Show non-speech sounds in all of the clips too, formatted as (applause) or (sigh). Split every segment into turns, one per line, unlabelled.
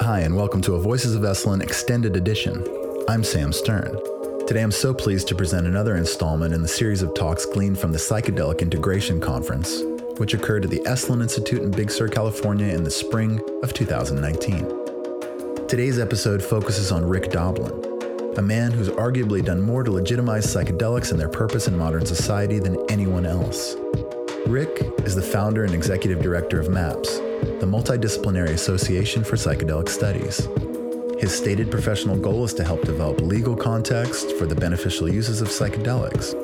Hi, and welcome to a Voices of Esalen extended edition. I'm Sam Stern. Today I'm so pleased to present another installment in the series of talks gleaned from the Psychedelic Integration Conference, which occurred at the Esalen Institute in Big Sur, California in the spring of 2019. Today's episode focuses on Rick Doblin, a man who's arguably done more to legitimize psychedelics and their purpose in modern society than anyone else. Rick is the founder and executive director of MAPS, the Multidisciplinary Association for Psychedelic Studies. His stated professional goal is to help develop legal context for the beneficial uses of psychedelics.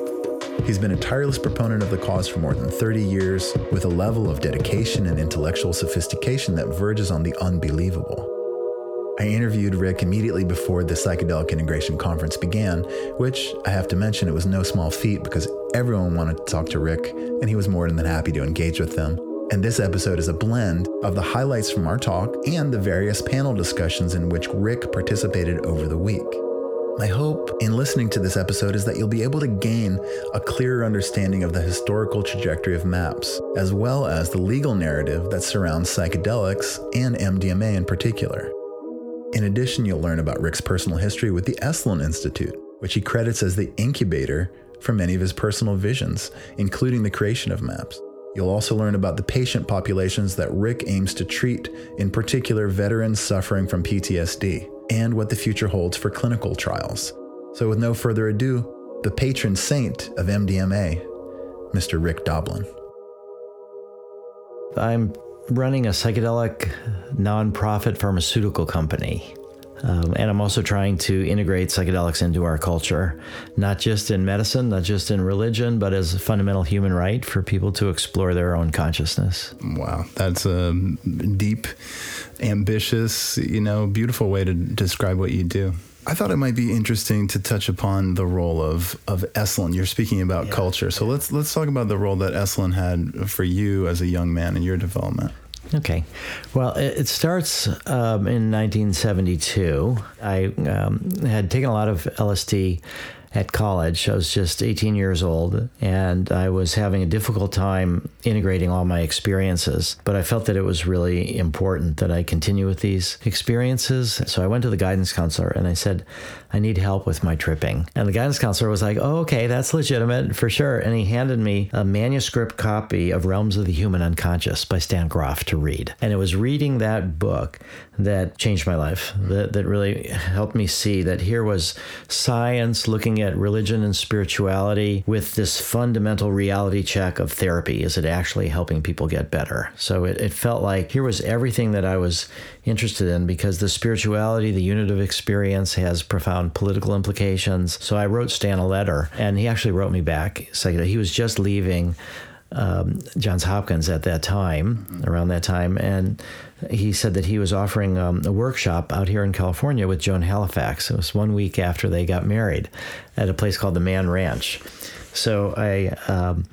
He's been a tireless proponent of the cause for more than 30 years, with a level of dedication and intellectual sophistication that verges on the unbelievable. I interviewed Rick immediately before the Psychedelic Integration Conference began, which I have to mention it was no small feat because everyone wanted to talk to Rick, and he was more than happy to engage with them. And this episode is a blend of the highlights from our talk and the various panel discussions in which Rick participated over the week. My hope in listening to this episode is that you'll be able to gain a clearer understanding of the historical trajectory of MAPS, as well as the legal narrative that surrounds psychedelics and MDMA in particular. In addition, you'll learn about Rick's personal history with the Esalen Institute, which he credits as the incubator for many of his personal visions, including the creation of MAPS. You'll also learn about the patient populations that Rick aims to treat, in particular veterans suffering from PTSD, and what the future holds for clinical trials. So, with no further ado, the patron saint of MDMA, Mr. Rick Doblin.
I'm running a psychedelic nonprofit pharmaceutical company. Um, and I'm also trying to integrate psychedelics into our culture, not just in medicine, not just in religion, but as a fundamental human right for people to explore their own consciousness.
Wow, that's a deep, ambitious, you know, beautiful way to describe what you do. I thought it might be interesting to touch upon the role of of Esalen. You're speaking about yeah. culture, so let's let's talk about the role that Esalen had for you as a young man in your development.
Okay. Well, it, starts um, in 1972. I um, had taken a lot of LSD at college. I was just 18 years old and I was having a difficult time integrating all my experiences. But I felt that it was really important that I continue with these experiences. So I went to the guidance counselor and I said, I need help with my tripping. And the guidance counselor was like, Oh, okay, that's legitimate for sure. And he handed me a manuscript copy of Realms of the Human Unconscious by Stan Grof to read. And it was reading that book that changed my life, that, that really helped me see that here was science looking at religion and spirituality with this fundamental reality check of therapy. Is it actually helping people get better? So it, it felt like here was everything that I was interested in because the spirituality, the unitive experience, has profound political implications. So I wrote Stan a letter, and he actually wrote me back. He was just leaving um, Johns Hopkins at that time, around that time, and he said that he was offering um, a workshop out here in California with Joan Halifax. It was one week after they got married at a place called the Mann Ranch. So I um,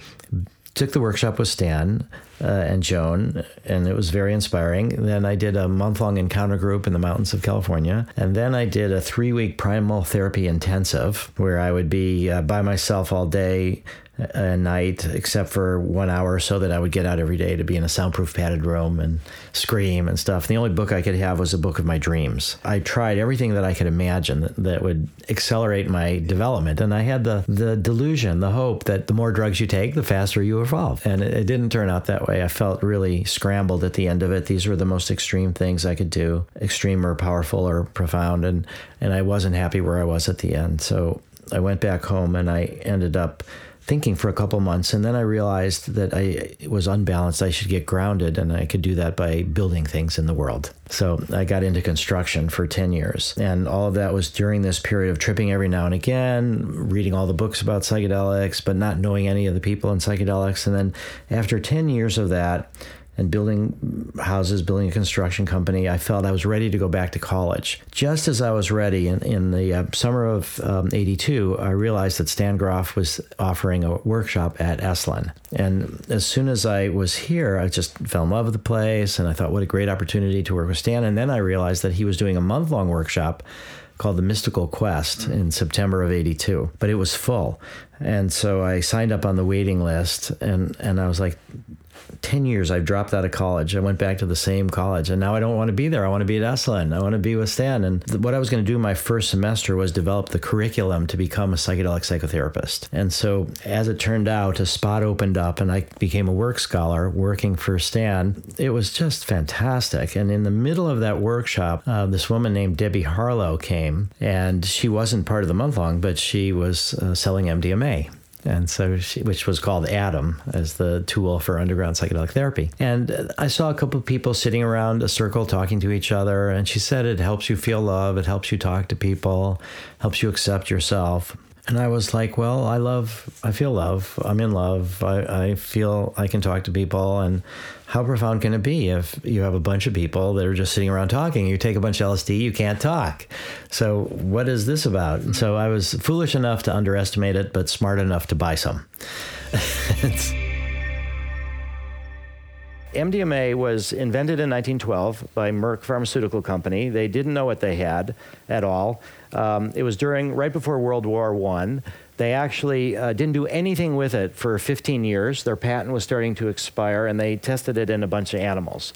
took the workshop with Stan uh, and Joan, and it was very inspiring. Then I did a month long encounter group in the mountains of California. And then I did a three week primal therapy intensive where I would be uh, by myself all day a night, except for one hour or so that I would get out every day to be in a soundproof padded room and scream and stuff. The only book I could have was a book of my dreams. I tried everything that I could imagine that, that would accelerate my development. And I had the, the delusion, the hope that the more drugs you take, the faster you evolve. And it, it didn't turn out that way. I felt really scrambled at the end of it. These were the most extreme things I could do, extreme or powerful or profound. And, and I wasn't happy where I was at the end. So I went back home and I ended up thinking for a couple months, and then I realized that I was unbalanced. I should get grounded, and I could do that by building things in the world. So I got into construction for 10 years. And all of that was during this period of tripping every now and again, reading all the books about psychedelics, but not knowing any of the people in psychedelics. And then after 10 years of that, and building houses, building a construction company, I felt I was ready to go back to college. Just as I was ready in, in the uh, summer of um, 82, I realized that Stan Grof was offering a workshop at Esalen. And as soon as I was here, I just fell in love with the place and I thought, what a great opportunity to work with Stan. And then I realized that he was doing a month long workshop called The Mystical Quest in September of 82, but it was full. And so I signed up on the waiting list and, and I was like, 10 years I've dropped out of college. I went back to the same college and now I don't want to be there. I want to be at Esalen. I want to be with Stan. And th- what I was going to do my first semester was develop the curriculum to become a psychedelic psychotherapist. And so as it turned out, a spot opened up and I became a work scholar working for Stan. It was just fantastic. And in the middle of that workshop, uh, this woman named Debbie Harlow came and she wasn't part of the month long, but she was uh, selling MDMA and so she, which was called Adam as the tool for underground psychedelic therapy. And I saw a couple of people sitting around a circle talking to each other, and she said it helps you feel love, it helps you talk to people, helps you accept yourself. And I was like, well, I love, I feel love. I'm in love. I, I feel I can talk to people. And how profound can it be if you have a bunch of people that are just sitting around talking? You take a bunch of LSD, you can't talk. So, what is this about? And so, I was foolish enough to underestimate it, but smart enough to buy some. (laughs) MDMA was invented in 1912 by Merck Pharmaceutical Company. They didn't know what they had at all. Um, it was during right before World War One. They actually uh, didn't do anything with it for 15 years. Their patent was starting to expire, and they tested it in a bunch of animals.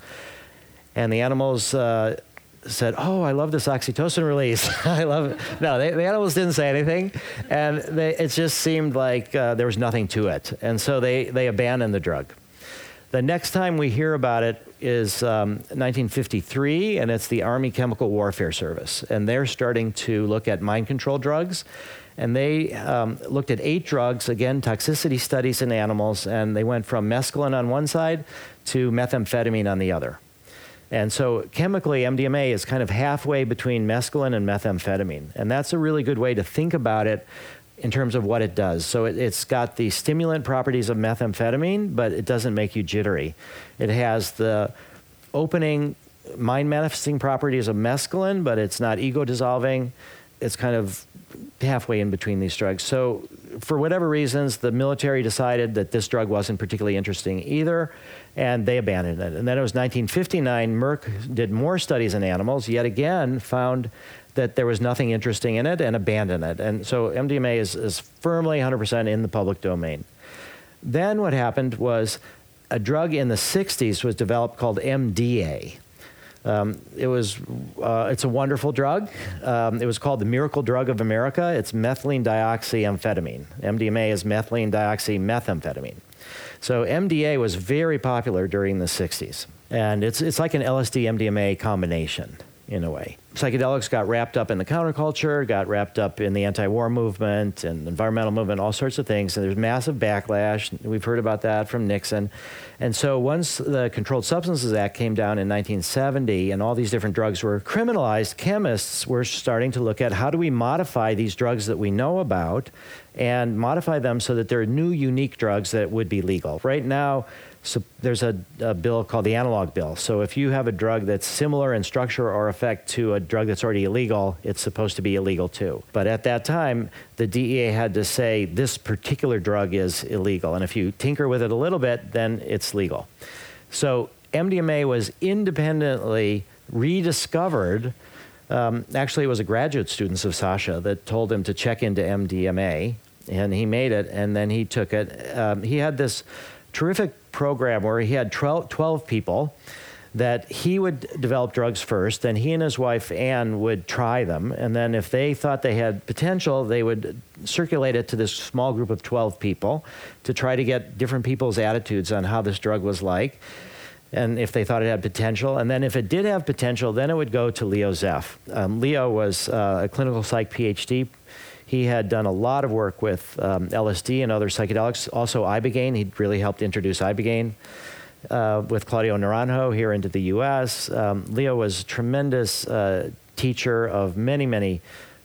And the animals uh, said, "Oh, I love this oxytocin release. (laughs) I love it." No, they, the animals didn't say anything, and they, it just seemed like uh, there was nothing to it, and so they they abandoned the drug. The next time we hear about it is um, 1953, and it's the Army Chemical Warfare Service. And they're starting to look at mind control drugs. And they um, looked at eight drugs, again, toxicity studies in animals, and they went from mescaline on one side to methamphetamine on the other. And so, chemically, MDMA is kind of halfway between mescaline and methamphetamine. And that's a really good way to think about it in terms of what it does. So it, has got the stimulant properties of methamphetamine, but it doesn't make you jittery. It has the opening mind manifesting properties of mescaline, but it's not ego dissolving. It's kind of halfway in between these drugs. So, for whatever reasons, the military decided that this drug wasn't particularly interesting either, and they abandoned it. And then it was 1959, Merck did more studies in animals, yet again found that there was nothing interesting in it and abandoned it. And so MDMA is, is firmly 100% in the public domain. Then what happened was a drug in the 60s was developed called MDA. Um, it was uh, it's a wonderful drug. Um, it was called the miracle drug of America. It's methylene dioxyamphetamine. MDMA is methylene dioxymethamphetamine. So MDA was very popular during the 60s, and it's it's like an LSD MDMA combination in a way. Psychedelics got wrapped up in the counterculture, got wrapped up in the anti war movement and environmental movement, all sorts of things. And there's massive backlash. We've heard about that from Nixon. And so once the Controlled Substances Act came down in 1970 and all these different drugs were criminalized, chemists were starting to look at how do we modify these drugs that we know about and modify them so that they're new, unique drugs that would be legal. Right now, so there's a, a, bill called the analog bill. So if you have a drug that's similar in structure or effect to a drug that's already illegal, it's supposed to be illegal too. But at that time, the DEA had to say this particular drug is illegal. And if you tinker with it a little bit, then it's legal. So MDMA was independently rediscovered. Um, actually, it was a graduate student of Sasha that told him to check into MDMA, and he made it, and then he took it. Um, he had this terrific program where he had 12, 12 people that he would develop drugs first, then he and his wife Anne would try them, and then if they thought they had potential, they would circulate it to this small group of 12 people to try to get different people's attitudes on how this drug was like, and if they thought it had potential. And then if it did have potential, then it would go to Leo Zeff. Um, Leo was uh, a clinical psych PhD he had done a lot of work with um, LSD and other psychedelics, also Ibogaine. He really helped introduce Ibogaine uh, with Claudio Naranjo here into the US. Um, Leo was a tremendous uh, teacher of many, many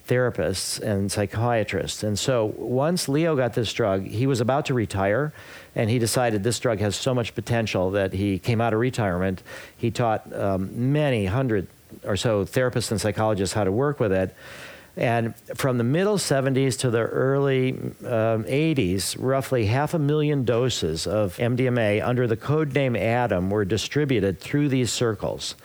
therapists and psychiatrists. And so once Leo got this drug, he was about to retire, and he decided this drug has so much potential that he came out of retirement. He taught um, many hundred or so therapists and psychologists how to work with it. And from the middle 70s to the early um, 80s, roughly half a million doses of MDMA under the code name Adam were distributed through these circles.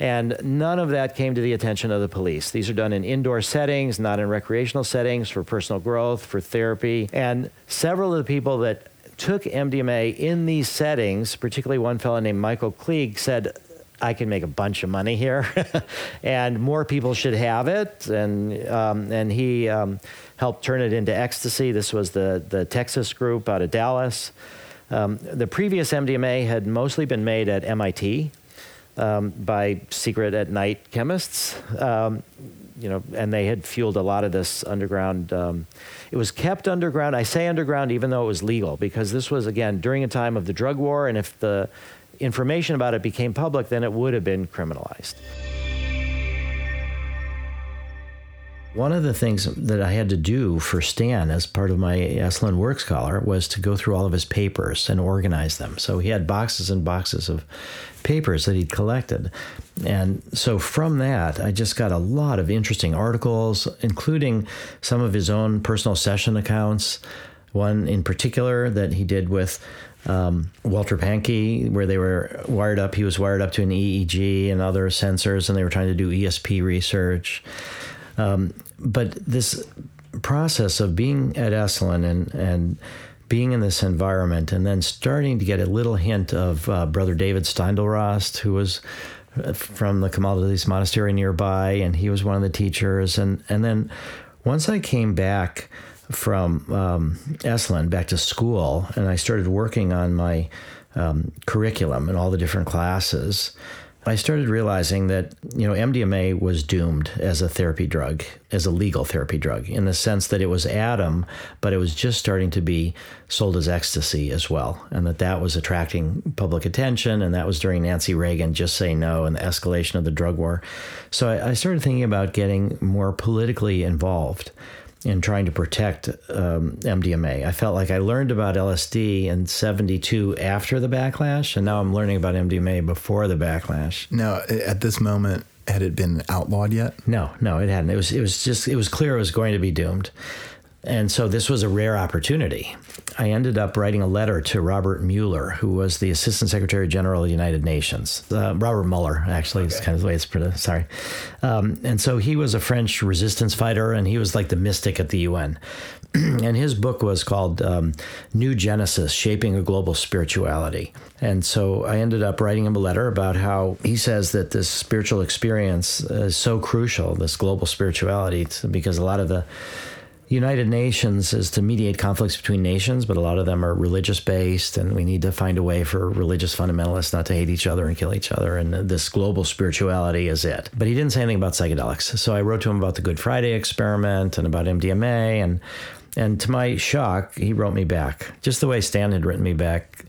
And none of that came to the attention of the police. These are done in indoor settings, not in recreational settings, for personal growth, for therapy. And several of the people that took MDMA in these settings, particularly one fellow named Michael Clegg, said, I can make a bunch of money here, (laughs) and more people should have it. And um, and he um, helped turn it into ecstasy. This was the the Texas group out of Dallas. Um, the previous MDMA had mostly been made at MIT um, by secret at night chemists. Um, you know, and they had fueled a lot of this underground. Um, it was kept underground. I say underground, even though it was legal, because this was again during a time of the drug war, and if the information about it became public, then it would have been criminalized. One of the things that I had to do for Stan as part of my Esalen Work Scholar was to go through all of his papers and organize them. So he had boxes and boxes of papers that he'd collected. And so from that, I just got a lot of interesting articles, including some of his own personal session accounts. One in particular that he did with um, Walter Pahnke, where they were wired up. He was wired up to an EEG and other sensors, and they were trying to do ESP research. Um, but this process of being at Esalen and and being in this environment, and then starting to get a little hint of uh, Brother David Steindl-Rast, who was uh, from the Camaldolese Monastery nearby, and he was one of the teachers, and and then once I came back from um, Esalen back to school, and I started working on my um, curriculum and all the different classes. I started realizing that you know MDMA was doomed as a therapy drug, as a legal therapy drug, in the sense that it was Adam, but it was just starting to be sold as ecstasy as well, and that that was attracting public attention, and that was during Nancy Reagan just say no and the escalation of the drug war. So I, I started thinking about getting more politically involved in trying to protect um, MDMA. I felt like I learned about LSD in 72 after the backlash, and now I'm learning about MDMA before the backlash.
Now, at this moment, had it been outlawed yet?
No, no, it hadn't. It was, it was just, it was clear it was going to be doomed. And so this was a rare opportunity. I ended up writing a letter to Robert Muller, who was the Assistant Secretary General of the United Nations. Uh, Robert Muller, actually, okay. is kind of the way it's pronounced. Sorry. Um, and so he was a French resistance fighter, and he was like the mystic at the UN. (clears throat) and his book was called um, New Genesis Shaping a Global Spirituality. And so I ended up writing him a letter about how he says that this spiritual experience is so crucial, this global spirituality, because a lot of the United Nations is to mediate conflicts between nations, but a lot of them are religious based, and we need to find a way for religious fundamentalists not to hate each other and kill each other. And this global spirituality is it. But he didn't say anything about psychedelics. So I wrote to him about the Good Friday experiment and about MDMA. And, and to my shock, he wrote me back, just the way Stan had written me back,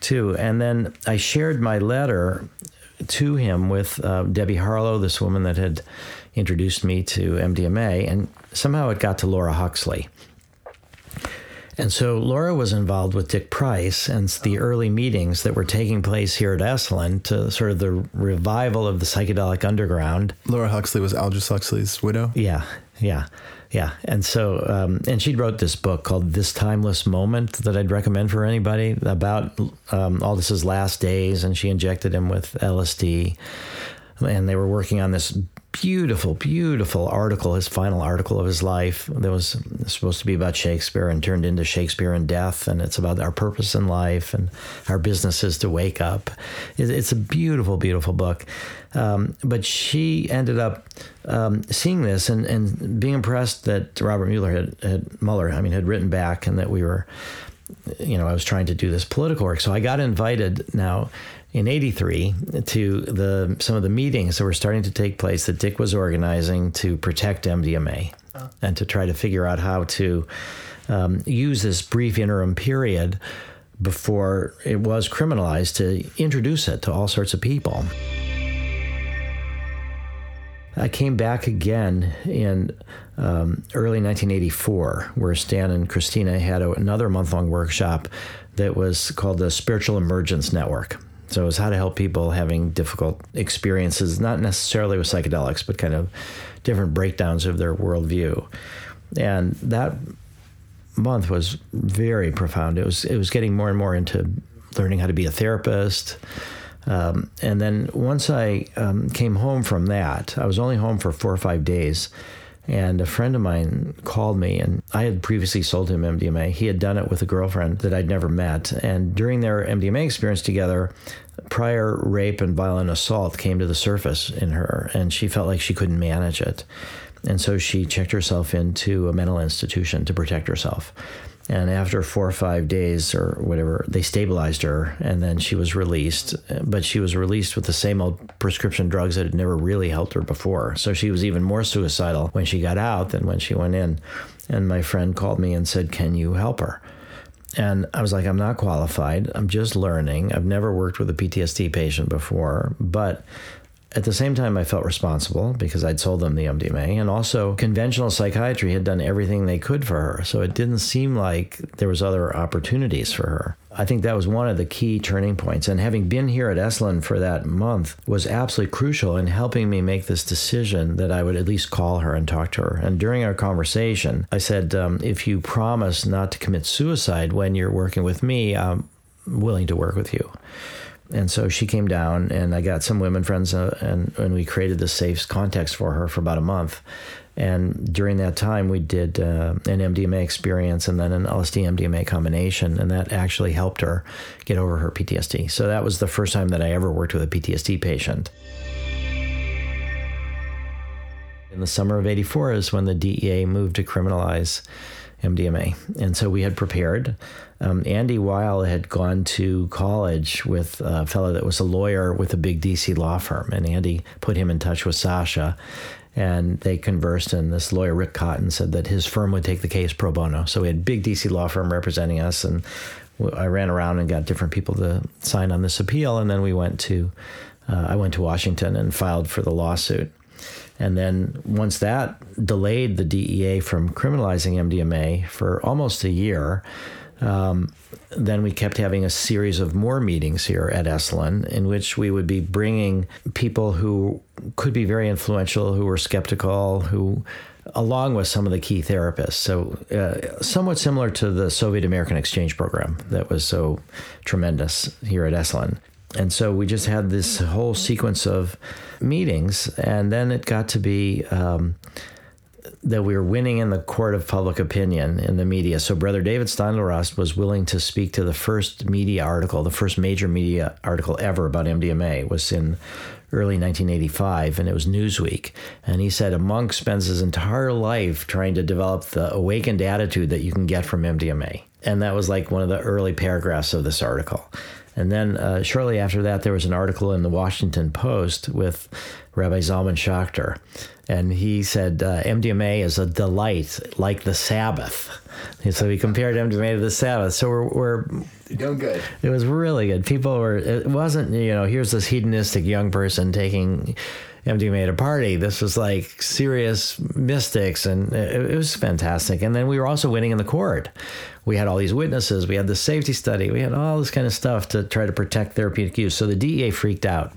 too. And then I shared my letter to him with uh, Debbie Harlow, this woman that had introduced me to MDMA, and somehow it got to Laura Huxley. And so Laura was involved with Dick Price and the early meetings that were taking place here at Esalen to sort of the revival of the psychedelic underground.
Laura Huxley was Aldous Huxley's widow?
Yeah, yeah, yeah. And so, um, and she wrote this book called This Timeless Moment that I'd recommend for anybody about um, Aldous's last days. And she injected him with LSD. And they were working on this beautiful, beautiful article, his final article of his life that was supposed to be about Shakespeare and turned into Shakespeare and death. And it's about our purpose in life and our business is to wake up. It's a beautiful, beautiful book. Um, but she ended up um, seeing this and, and being impressed that Robert Muller had, had Muller, I mean, had written back and that we were, you know, I was trying to do this political work. So I got invited now in 83 to the some of the meetings that were starting to take place that Dick was organizing to protect MDMA oh. and to try to figure out how to um, use this brief interim period before it was criminalized to introduce it to all sorts of people. I came back again in um, early 1984, where Stan and Christina had a, another month long workshop that was called the Spiritual Emergence Network So it was how to help people having difficult experiences, not necessarily with psychedelics, but kind of different breakdowns of their worldview. And that month was very profound. It was it was getting more and more into learning how to be a therapist. Um, and then once I um, came home from that, I was only home for four or five days. And a friend of mine called me, and I had previously sold him MDMA. He had done it with a girlfriend that I'd never met. And during their MDMA experience together, prior rape and violent assault came to the surface in her, and she felt like she couldn't manage it. And so she checked herself into a mental institution to protect herself. And after four or five days or whatever, they stabilized her and then she was released. But she was released with the same old prescription drugs that had never really helped her before. So she was even more suicidal when she got out than when she went in. And my friend called me and said, Can you help her? And I was like, I'm not qualified. I'm just learning. I've never worked with a PTSD patient before, but at the same time, I felt responsible because I'd sold them the MDMA, and also conventional psychiatry had done everything they could for her. So it didn't seem like there was other opportunities for her. I think that was one of the key turning points. And having been here at Esalen for that month was absolutely crucial in helping me make this decision that I would at least call her and talk to her. And during our conversation, I said, um, if you promise not to commit suicide when you're working with me, I'm willing to work with you and so she came down and i got some women friends uh, and, and we created this safe context for her for about a month. And during that time we did uh, an mdma experience and then an lsd mdma combination and that actually helped her get over her ptsd so that was the first time that i ever worked with a ptsd patient. In the summer of 84 is when the dea moved to criminalize MDMA. And so we had prepared. Um, Andy Weil had gone to college with a fellow that was a lawyer with a big DC law firm. And Andy put him in touch with Sasha. And they conversed, and this lawyer, Rick Cotton, said that his firm would take the case pro bono. So we had big DC law firm representing us, and I ran around and got different people to sign on this appeal. And then we went to, uh, I went to Washington and filed for the lawsuit. And then once that delayed the DEA from criminalizing MDMA for almost a year, um, then we kept having a series of more meetings here at Esalen in which we would be bringing people who could be very influential, who were skeptical, who along with some of the key therapists. So, uh, somewhat similar to the Soviet American exchange program that was so tremendous here at Esalen. And so we just had this whole sequence of meetings, and then it got to be um, that we were winning in the court of public opinion in the media. So Brother David Steindl-Rast was willing to speak to the first media article, the first major media article ever about MDMA it was in early 1985, and it was Newsweek. And he said a monk spends his entire life trying to develop the awakened attitude that you can get from MDMA. And that was like one of the early paragraphs of this article. And then uh, shortly after that, there was an article in the Washington Post with Rabbi Zalman Schachter. And he said uh, MDMA is a delight like the Sabbath. And so he compared MDMA to the Sabbath. So we're, we're
doing good.
It was really good. People were, it wasn't, you know, here's this hedonistic young person taking MDMA at a party. This was like serious mystics, and it, it, was fantastic. And then we were also winning in the court. We had all these witnesses. We had the safety study. We had all this kind of stuff to try to protect therapeutic use. So the DEA freaked out.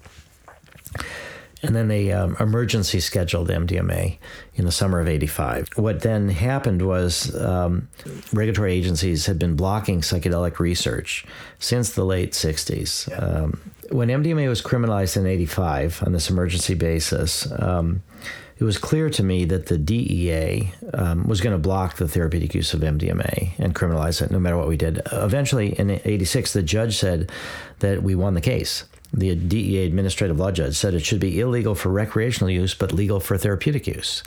And then they um, emergency scheduled MDMA in the summer of 85. What then happened was um, regulatory agencies had been blocking psychedelic research since the late 60s. Um, when MDMA was criminalized in 85 on this emergency basis, um, it was clear to me that the DEA um, was going to block the therapeutic use of MDMA and criminalize it no matter what we did. Eventually, in 86, the judge said that we won the case. The DEA administrative law judge said it should be illegal for recreational use but legal for therapeutic use.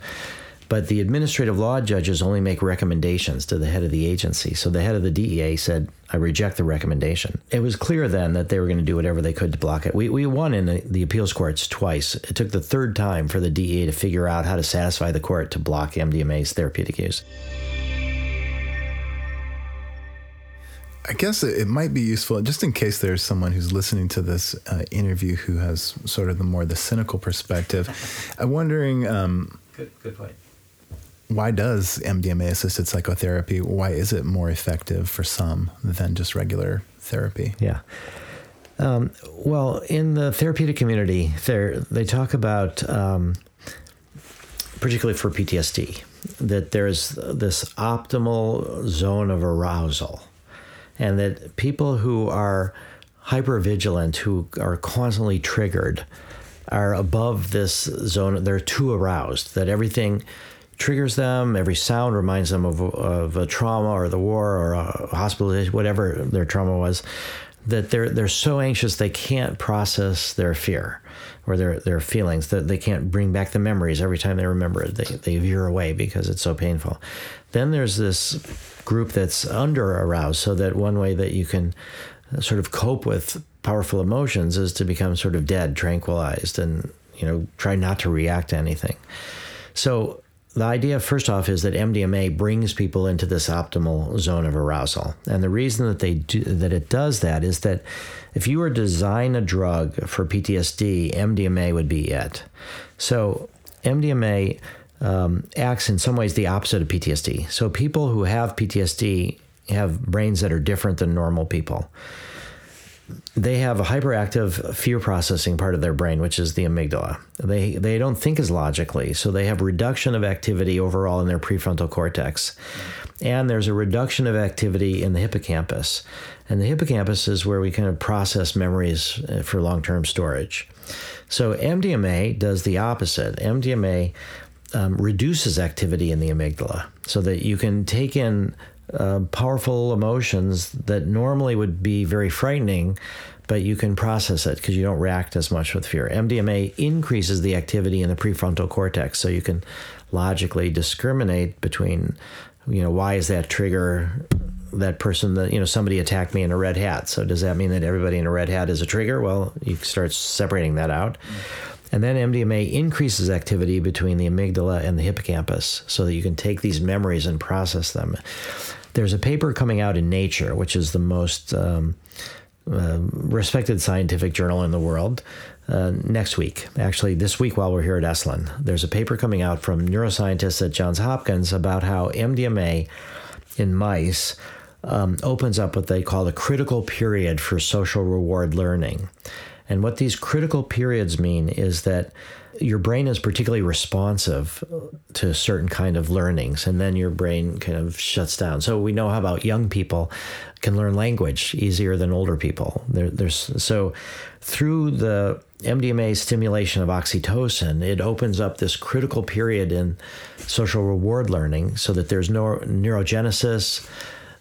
But the administrative law judges only make recommendations to the head of the agency. So the head of the DEA said, I reject the recommendation. It was clear then that they were going to do whatever they could to block it. We, we won in the, the appeals courts twice. It took the third time for the DEA to figure out how to satisfy the court to block MDMA's therapeutic use.
I guess it might be useful, just in case there's someone who's listening to this uh, interview who has sort of the more the cynical perspective. (laughs) I'm wondering. Um,
good, good point
why does MDMA assisted psychotherapy, why is it more effective for some than just regular therapy?
Yeah. Um, well, in the therapeutic community, they talk about, um, particularly for PTSD, that there's this optimal zone of arousal, and that people who are hypervigilant, who are constantly triggered, are above this zone. They're too aroused, that everything triggers them. Every sound reminds them of, of a trauma or the war or a hospitalization, whatever their trauma was. That they're they're so anxious they can't process their fear or their their feelings that they can't bring back the memories every time they remember it. They they veer away because it's so painful. Then there's this group that's under aroused, so that one way that you can sort of cope with powerful emotions is to become sort of dead, tranquilized, and you know try not to react to anything. So the idea, first off, is that MDMA brings people into this optimal zone of arousal, and the reason that they do that it does that is that if you were to design a drug for PTSD, MDMA would be it. So MDMA um, acts in some ways the opposite of PTSD. So people who have PTSD have brains that are different than normal people they have a hyperactive fear processing part of their brain, which is the amygdala. They they don't think as logically, so they have reduction of activity overall in their prefrontal cortex, and there's a reduction of activity in the hippocampus, and the hippocampus is where we kind of process memories uh, for long term storage. So MDMA does the opposite. MDMA um, reduces activity in the amygdala, so that you can take in uh, powerful emotions that normally would be very frightening, but you can process it because you don't react as much with fear. MDMA increases the activity in the prefrontal cortex, so you can logically discriminate between, you know, why is that trigger that person that you know somebody attacked me in a red hat. So does that mean that everybody in a red hat is a trigger? Well, you start separating that out. And then MDMA increases activity between the amygdala and the hippocampus so that you can take these memories and process them. There's a paper coming out in Nature, which is the most um, uh, respected scientific journal in the world. Uh, next week, actually, this week while we're here at Esalen, there's a paper coming out from neuroscientists at Johns Hopkins about how MDMA in mice um, opens up what they call a critical period for social reward learning. And what these critical periods mean is that your brain is particularly responsive to certain kind of learnings and then your brain kind of shuts down so we know how about young people can learn language easier than older people there, there's so through the MDMA stimulation of oxytocin, it opens up this critical period in social reward learning so that there's no neurogenesis,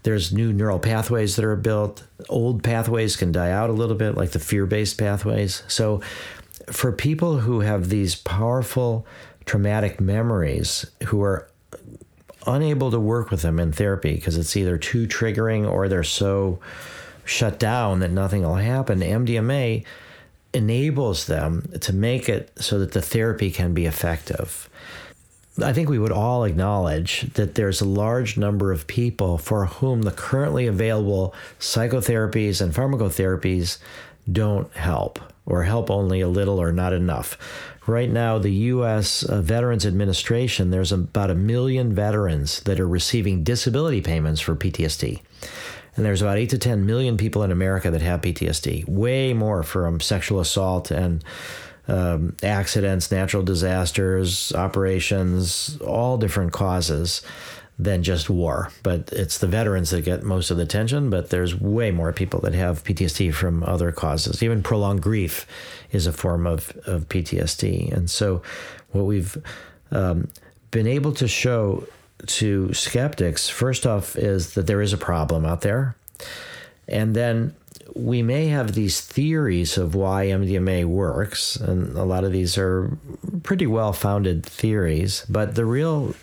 there's new neural pathways that are built. Old pathways can die out a little bit, like the fear based pathways. So for people who have these powerful traumatic memories who are unable to work with them in therapy because it's either too triggering or they're so shut down that nothing will happen, MDMA enables them to make it so that the therapy can be effective. I think we would all acknowledge that there's a large number of people for whom the currently available psychotherapies and pharmacotherapies don't help or help only a little or not enough. Right now, the U.S. Uh, Veterans Administration, there's about a million veterans that are receiving disability payments for PTSD. And there's about 8 to 10 million people in America that have PTSD, way more from sexual assault and um, accidents, natural disasters, operations, all different causes than just war. But it's the veterans that get most of the attention, but there's way more people that have PTSD from other causes. Even prolonged grief is a form of, of PTSD. And so, what we've um, been able to show to skeptics, first off, is that there is a problem out there. And then we may have these theories of why MDMA works, and a lot of these are pretty well founded theories, but the real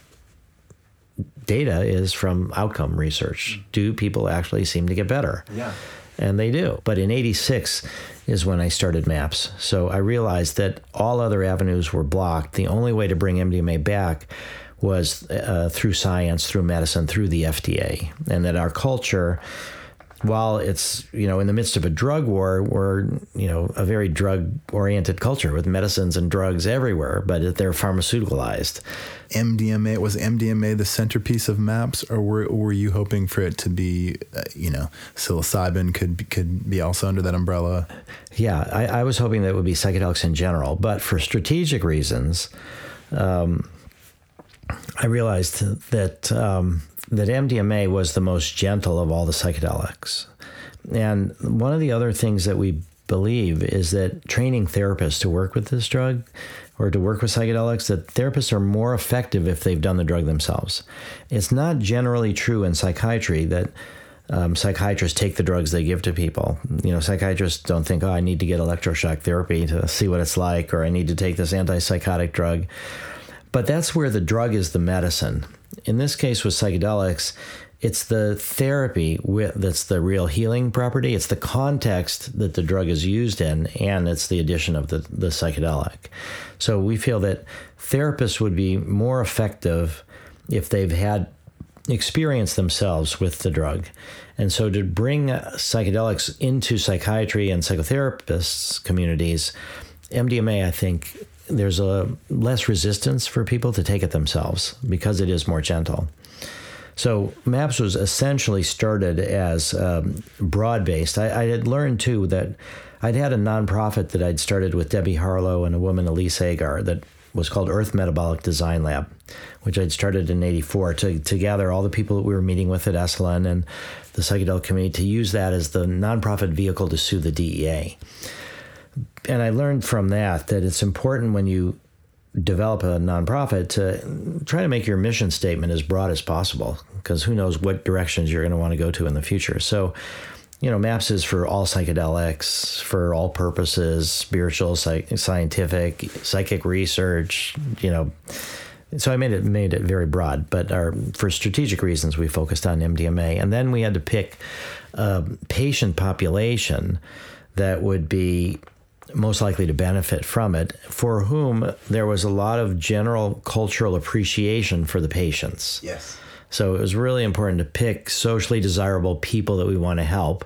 data is from outcome research. Do people actually seem to get better?
Yeah.
And they do. But in 86 is when I started MAPS. So I realized that all other avenues were blocked. The only way to bring MDMA back was uh, through science, through medicine, through the FDA. And that our culture while it's you know in the midst of a drug war, we're you know a very drug oriented culture with medicines and drugs everywhere, but they're pharmaceuticalized.
MDMA was MDMA the centerpiece of MAPS, or were, were you hoping for it to be, uh, you know, psilocybin could could be also under that umbrella?
Yeah, I, I, was hoping that it would be psychedelics in general, but for strategic reasons, um, I realized that um, that MDMA was the most gentle of all the psychedelics, and one of the other things that we believe is that training therapists to work with this drug or to work with psychedelics that therapists are more effective if they've done the drug themselves. It's not generally true in psychiatry that um, psychiatrists take the drugs they give to people. You know, psychiatrists don't think, oh, I need to get electroshock therapy to see what it's like, or I need to take this antipsychotic drug. But that's where the drug is the medicine. In this case with psychedelics, it's the therapy with, that's the real healing property. It's the context that the drug is used in, and it's the addition of the, the psychedelic. So we feel that therapists would be more effective if they've had experience themselves with the drug. And so to bring psychedelics into psychiatry and psychotherapists communities, MDMA, I think there's a less resistance for people to take it themselves because it is more gentle. So MAPS was essentially started as um, broad based. I, I, had learned too that I'd had a nonprofit that I'd started with Debbie Harlow and a woman, Alise Agar, that was called Earth Metabolic Design Lab, which I'd started in 84 to, to gather all the people that we were meeting with at Esalen and the psychedelic community to use that as the nonprofit vehicle to sue the DEA. And I learned from that that it's important when you develop a nonprofit to try to make your mission statement as broad as possible because who knows what directions you're going to want to go to in the future. So, you know, MAPS is for all psychedelics, for all purposes, spiritual, psych- scientific, psychic research, you know. So I made it made it very broad, but our, for strategic reasons, we focused on MDMA, and then we had to pick a patient population that would be most likely to benefit from it, for whom there was a lot of general cultural appreciation for the patients.
Yes.
So it was really important to pick socially desirable people that we want to help.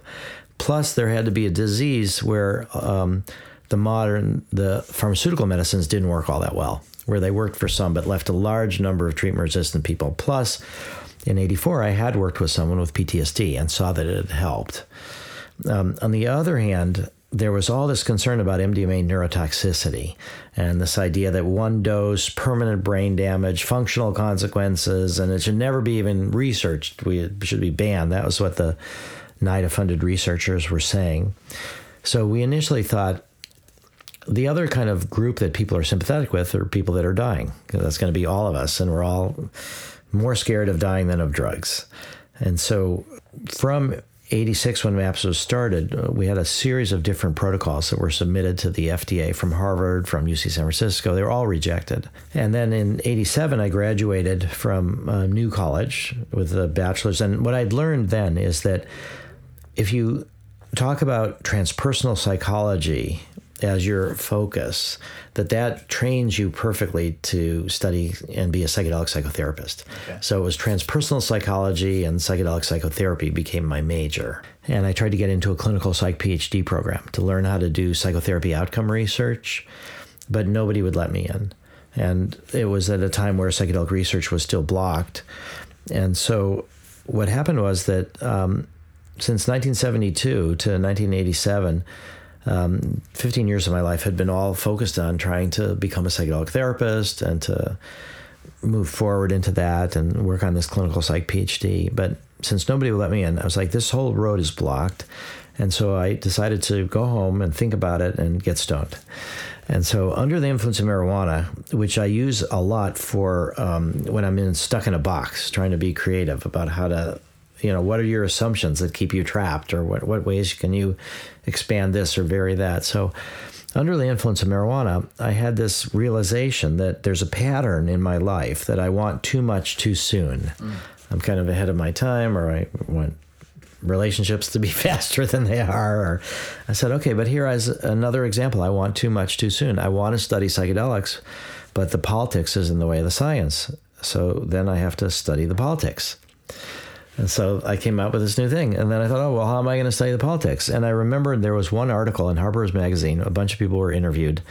Plus, there had to be a disease where um, the modern, the pharmaceutical medicines didn't work all that well, where they worked for some but left a large number of treatment resistant people. Plus, in 84, I had worked with someone with PTSD and saw that it had helped. Um, on the other hand, there was all this concern about MDMA neurotoxicity and this idea that one dose, permanent brain damage, functional consequences, and it should never be even researched. We should be banned. That was what the NIDA funded researchers were saying. So we initially thought the other kind of group that people are sympathetic with are people that are dying. That's going to be all of us, and we're all more scared of dying than of drugs. And so from 86, when MAPS was started, uh, we had a series of different protocols that were submitted to the FDA from Harvard, from UC San Francisco. They were all rejected. And then in 87, I graduated from uh, New College with a bachelor's. And what I'd learned then is that if you talk about transpersonal psychology as your focus, that that trains you perfectly to study and be a psychedelic psychotherapist. Okay. So it was transpersonal psychology and psychedelic psychotherapy became my major. And I tried to get into a clinical psych PhD program to learn how to do psychotherapy outcome research, but nobody would let me in. And it was at a time where psychedelic research was still blocked. And so what happened was that um, since 1972 to 1987, um, 15 years of my life had been all focused on trying to become a psychedelic therapist and to move forward into that and work on this clinical psych PhD. But since nobody would let me in, I was like, this whole road is blocked. And so I decided to go home and think about it and get stoned. And so, under the influence of marijuana, which I use a lot for um, when I'm in, stuck in a box, trying to be creative about how to you know what are your assumptions that keep you trapped or what, what ways can you expand this or vary that? So under the influence of marijuana i had this realization that there's a pattern in my life that i want too much too soon. Mm. i'm kind of ahead of my time or i want relationships to be (laughs) faster than they are or i said okay but here is another example. I want too much too soon. I want to study psychedelics but the politics is in the way of the science. So then i have to study the politics And so I came out with this new thing. And then I thought, oh, well, how am I going to study the politics? And I remember there was one article in Harper's Magazine, a bunch of people were interviewed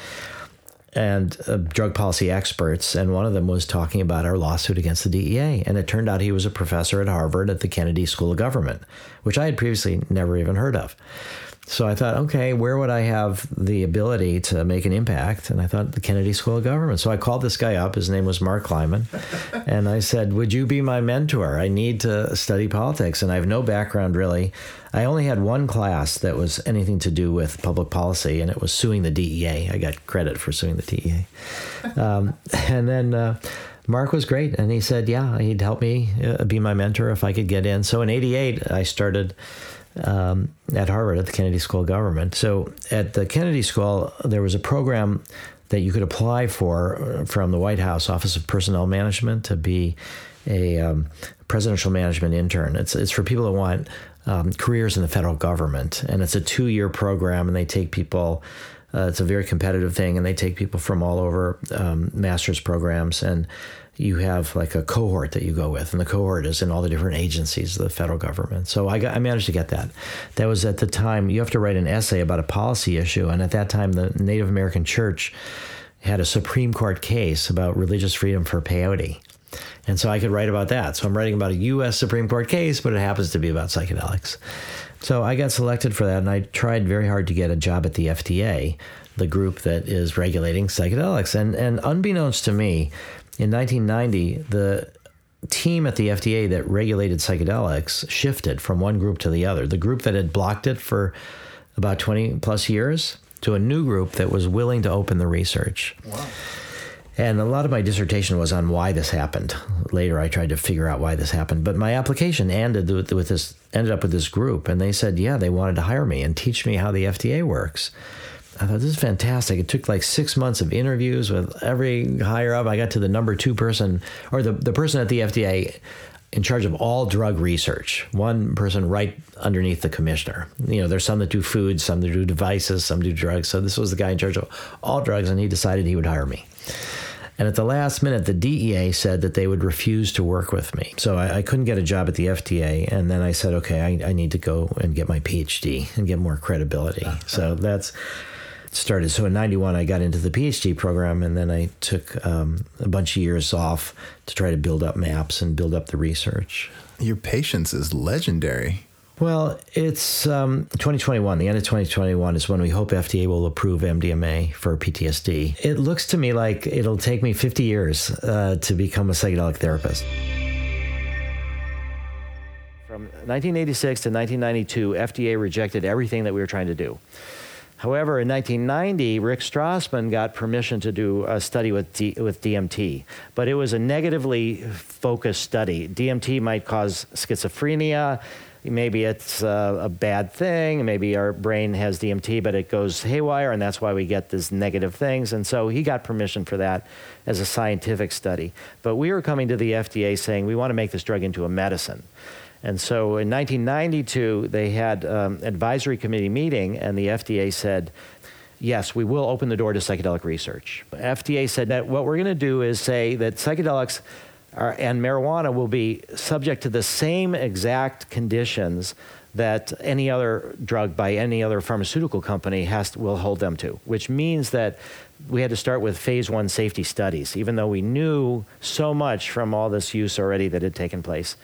and uh, drug policy experts, and one of them was talking about our lawsuit against the DEA. And it turned out he was a professor at Harvard at the Kennedy School of Government, which I had previously never even heard of. So I thought, okay, where would I have the ability to make an impact? And I thought the Kennedy School of Government. So I called this guy up. His name was Mark Kleiman. (laughs) and I said, Would you be my mentor? I need to study politics. And I have no background really. I only had one class that was anything to do with public policy, and it was suing the DEA. I got credit for suing the DEA. Um, (laughs) and then. Uh, Mark was great, and he said, "Yeah, he'd help me uh, be my mentor if I could get in." So in '88, I started um, at Harvard at the Kennedy School of Government. So at the Kennedy School, there was a program that you could apply for from the White House Office of Personnel Management to be a um, presidential management intern. It's it's for people that want um, careers in the federal government, and it's a two year program, and they take people. Uh, it's a very competitive thing, and they take people from all over um, master's programs and you have like a cohort that you go with, and the cohort is in all the different agencies of the federal government. So I, got, I managed to get that. That was at the time you have to write an essay about a policy issue, and at that time the Native American Church had a Supreme Court case about religious freedom for peyote. And so I could write about that. So I'm writing about a U.S. Supreme Court case, but it happens to be about psychedelics. So I got selected for that, and I tried very hard to get a job at the FDA, the group that is regulating psychedelics. And and unbeknownst to me, in 1990, the team at the FDA that regulated psychedelics shifted from one group to the other. The group that had blocked it for about 20 plus years to a new group that was willing to open the research. Wow. And a lot of my dissertation was on why this happened. Later, I tried to figure out why this happened. But my application ended with, with this, ended up with this group, and they said, yeah, they wanted to hire me and teach me how the FDA works. I thought this is fantastic. It took like six months of interviews with every higher up. I got to the number two person or the, the person at the FDA in charge of all drug research. One person right underneath the commissioner. You know, there's some that do food, some that do devices, some do drugs. So this was the guy in charge of all drugs, and he decided he would hire me. And at the last minute, the DEA said that they would refuse to work with me. So I, I couldn't get a job at the FDA. And then I said, okay, I, I, need to go and get my PhD and get more credibility. (laughs) So that's started. So in 91, I got into the PhD program, and then I took um, a bunch of years off to try to build up MAPS and build up the research.
Your patience is legendary.
Well, it's um, 2021. The end of 2021 is when we hope FDA will approve MDMA for PTSD. It looks to me like it'll take me 50 years uh, to become a psychedelic therapist. From 1986 to 1992, FDA rejected everything that we were trying to do. However, in 1990, Rick Strassman got permission to do a study with, D, with DMT, but it was a negatively focused study. DMT might cause schizophrenia. Maybe it's a, a bad thing. Maybe our brain has DMT, but it goes haywire, and that's why we get these negative things. And so he got permission for that as a scientific study. But we were coming to the FDA saying we want to make this drug into a medicine. And so in 1992, they had um, advisory committee meeting, and the FDA said, yes, we will open the door to psychedelic research. FDA said that what we're going to do is say that psychedelics are, and marijuana will be subject to the same exact conditions that any other drug by any other pharmaceutical company has to, will hold them to, which means that we had to start with phase one safety studies, even though we knew so much from all this use already that had taken place.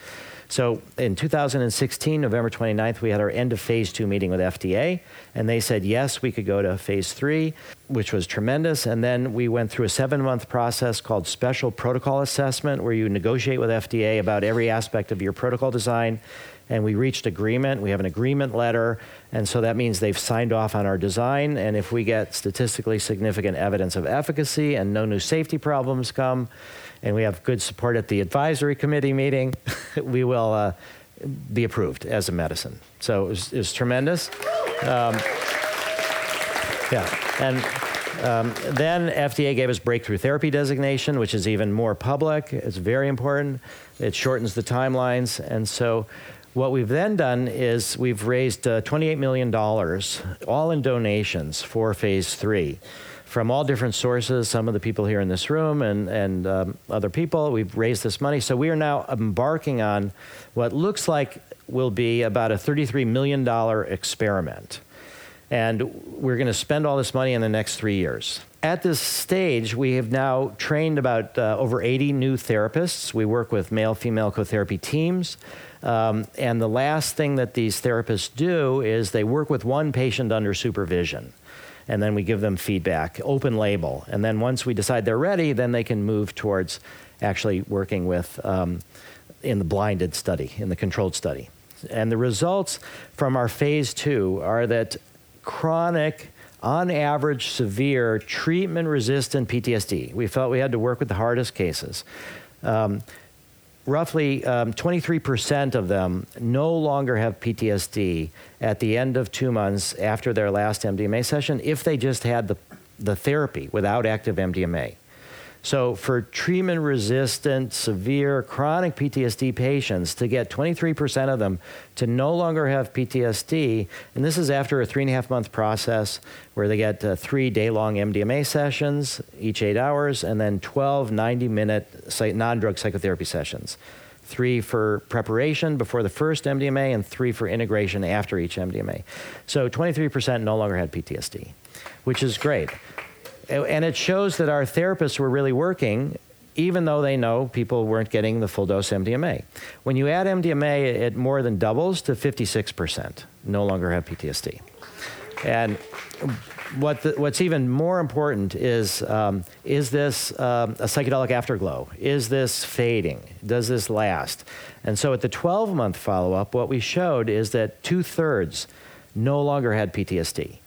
So in 2016, November 29th, we had our end of phase two meeting with FDA, and they said yes, we could go to phase three, which was tremendous. And then we went through a seven month process called special protocol assessment, where you negotiate with FDA about every aspect of your protocol design. And we reached agreement. We have an agreement letter. And so that means they've signed off on our design. And if we get statistically significant evidence of efficacy and no new safety problems come, and we have good support at the advisory committee meeting, (laughs) we will uh, be approved as a medicine. So it was, it was tremendous. Um, yeah, and um, then FDA gave us breakthrough therapy designation, which is even more public. It's very important. It shortens the timelines, and so. What we've then done is we've raised uh, $28 million, all in donations for phase three. From all different sources, some of the people here in this room and, and um, other people. We've raised this money. So we are now embarking on what looks like will be about a $33 million experiment. And we're going to spend all this money in the next three years. At this stage, we have now trained about uh, over 80 new therapists. We work with male female co-therapy teams. Um, and the last thing that these therapists do is they work with one patient under supervision and then we give them feedback, open label. And then once we decide they're ready, then they can move towards actually working with um, in the blinded study, in the controlled study. And the results from our phase two are that chronic, on average, severe treatment resistant PTSD, we felt we had to work with the hardest cases. Um, roughly um, 23% of them no longer have PTSD at the end of two months after their last MDMA session if they just had the, the therapy without active MDMA. So, for treatment resistant, severe, chronic PTSD patients, to get 23% of them to no longer have PTSD, and this is after a three and a half month process where they get uh, three day long MDMA sessions, each eight hours, and then 12 90 minute non drug psychotherapy sessions. Three for preparation before the first MDMA, and three for integration after each MDMA. So 23% no longer had PTSD, which is great. And it shows that our therapists were really working, even though they know people weren't getting the full dose MDMA. When you add MDMA, it more than doubles to 56%, no longer have PTSD. And what the, what's even more important is um, is this um, a psychedelic afterglow? Is this fading? Does this last? And so at the 12 month follow up, what we showed is that two thirds no longer had PTSD.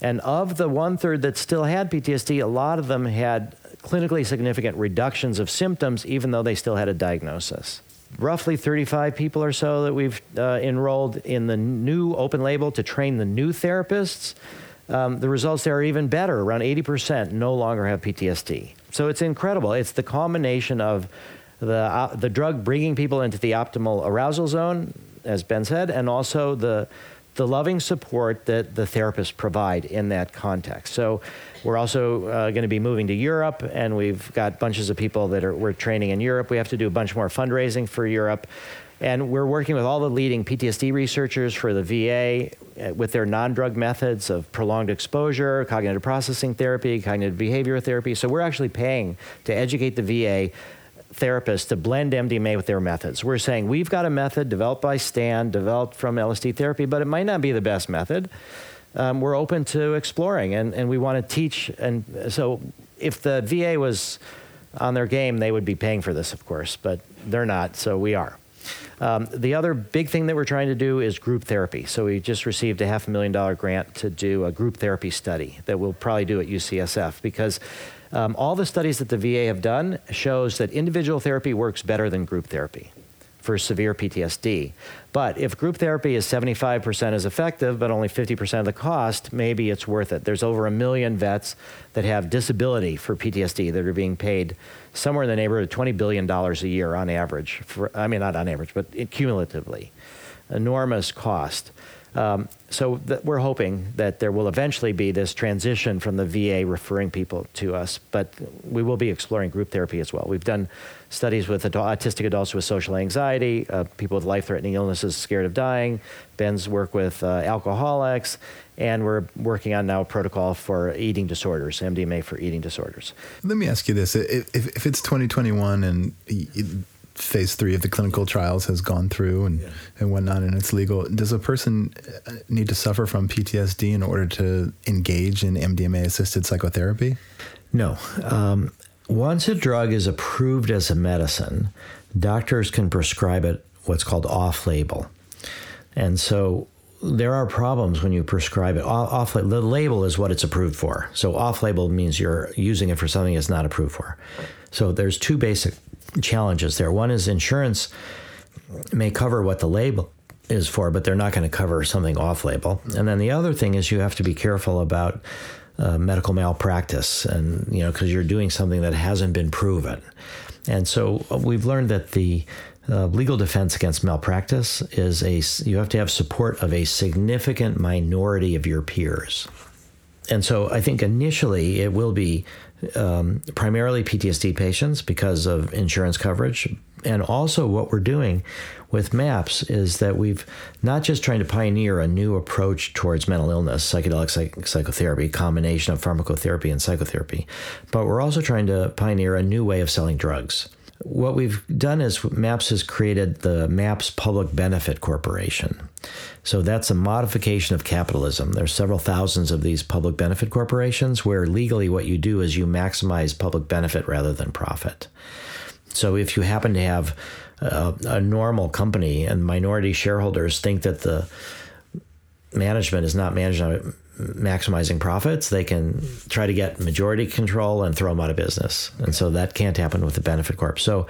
And of the one third that still had PTSD, a lot of them had clinically significant reductions of symptoms, even though they still had a diagnosis. Roughly 35 people or so that we've uh, enrolled in the new open label to train the new therapists. Um, the results there are even better. Around 80% no longer have PTSD. So it's incredible. It's the combination of the, uh, the drug bringing people into the optimal arousal zone, as Ben said, and also the the loving support that the therapists provide in that context. So we're also uh, going to be moving to Europe, and we've got bunches of people that are we're training in Europe. We have to do a bunch more fundraising for Europe. And we're working with all the leading PTSD researchers for the VA uh, with their non drug methods of prolonged exposure, cognitive processing therapy, cognitive behavior therapy. So we're actually paying to educate the VA therapists to blend MDMA with their methods. We're saying we've got a method developed by Stan, developed from LSD therapy, but it might not be the best method. Um, we're open to exploring and, and we want to teach. And so if the VA was on their game, they would be paying for this, of course, but they're not, so we are. Um, the other big thing that we're trying to do is group therapy. So we just received a half a million dollar grant to do a group therapy study that we'll probably do at UCSF because um, all the studies that the VA have done shows that individual therapy works better than group therapy for severe PTSD. But if group therapy is 75% as effective, but only 50% of the cost, maybe it's worth it. There's over a million vets that have disability for PTSD that are being paid somewhere in the neighborhood of $20 billion a year on average. For, I mean, not on average, but cumulatively. Enormous cost. Um, so th- we're hoping that there will eventually be this transition from the VA referring people to us, but we will be exploring group therapy as well. We've done studies with autistic adults with social anxiety, uh, people with life-threatening illnesses scared of dying. Ben's work with uh, alcoholics, and we're working on now a protocol for eating disorders, MDMA for eating disorders.
Let me ask you this: if, if it's 2021 and phase three of the clinical trials has gone through and, yeah. and whatnot, and it's legal. Does a person uh, need to suffer from PTSD in order to engage in MDMA assisted psychotherapy?
No. Um, once a drug is approved as a medicine, doctors can prescribe it what's called off label. And so there are problems when you prescribe it off the label is what it's approved for so off label means you're using it for something it's not approved for so there's two basic challenges there. One is insurance may cover what the label is for, but they're not going to cover something off label. And then the other thing is you have to be careful about uh, medical malpractice, and you know because you're doing something that hasn't been proven. And so uh, we've learned that the uh, legal defense against malpractice is a you have to have support of a significant minority of your peers. and so I think initially it will be um, primarily PTSD patients because of insurance coverage. And also, what we're doing with MAPS is that we've not just trying to pioneer a new approach towards mental illness, psychedelic psych- psychotherapy, combination of pharmacotherapy and psychotherapy, but we're also trying to pioneer a new way of selling drugs. What we've done is MAPS has created the MAPS Public Benefit Corporation. So that's a modification of capitalism. There's several thousands of these public benefit corporations where legally what you do is you maximize public benefit rather than profit. So if you happen to have a, a normal company and minority shareholders think that the management is not managing maximizing profits, they can try to get majority control and throw them out of business. And so that can't happen with the benefit corp. So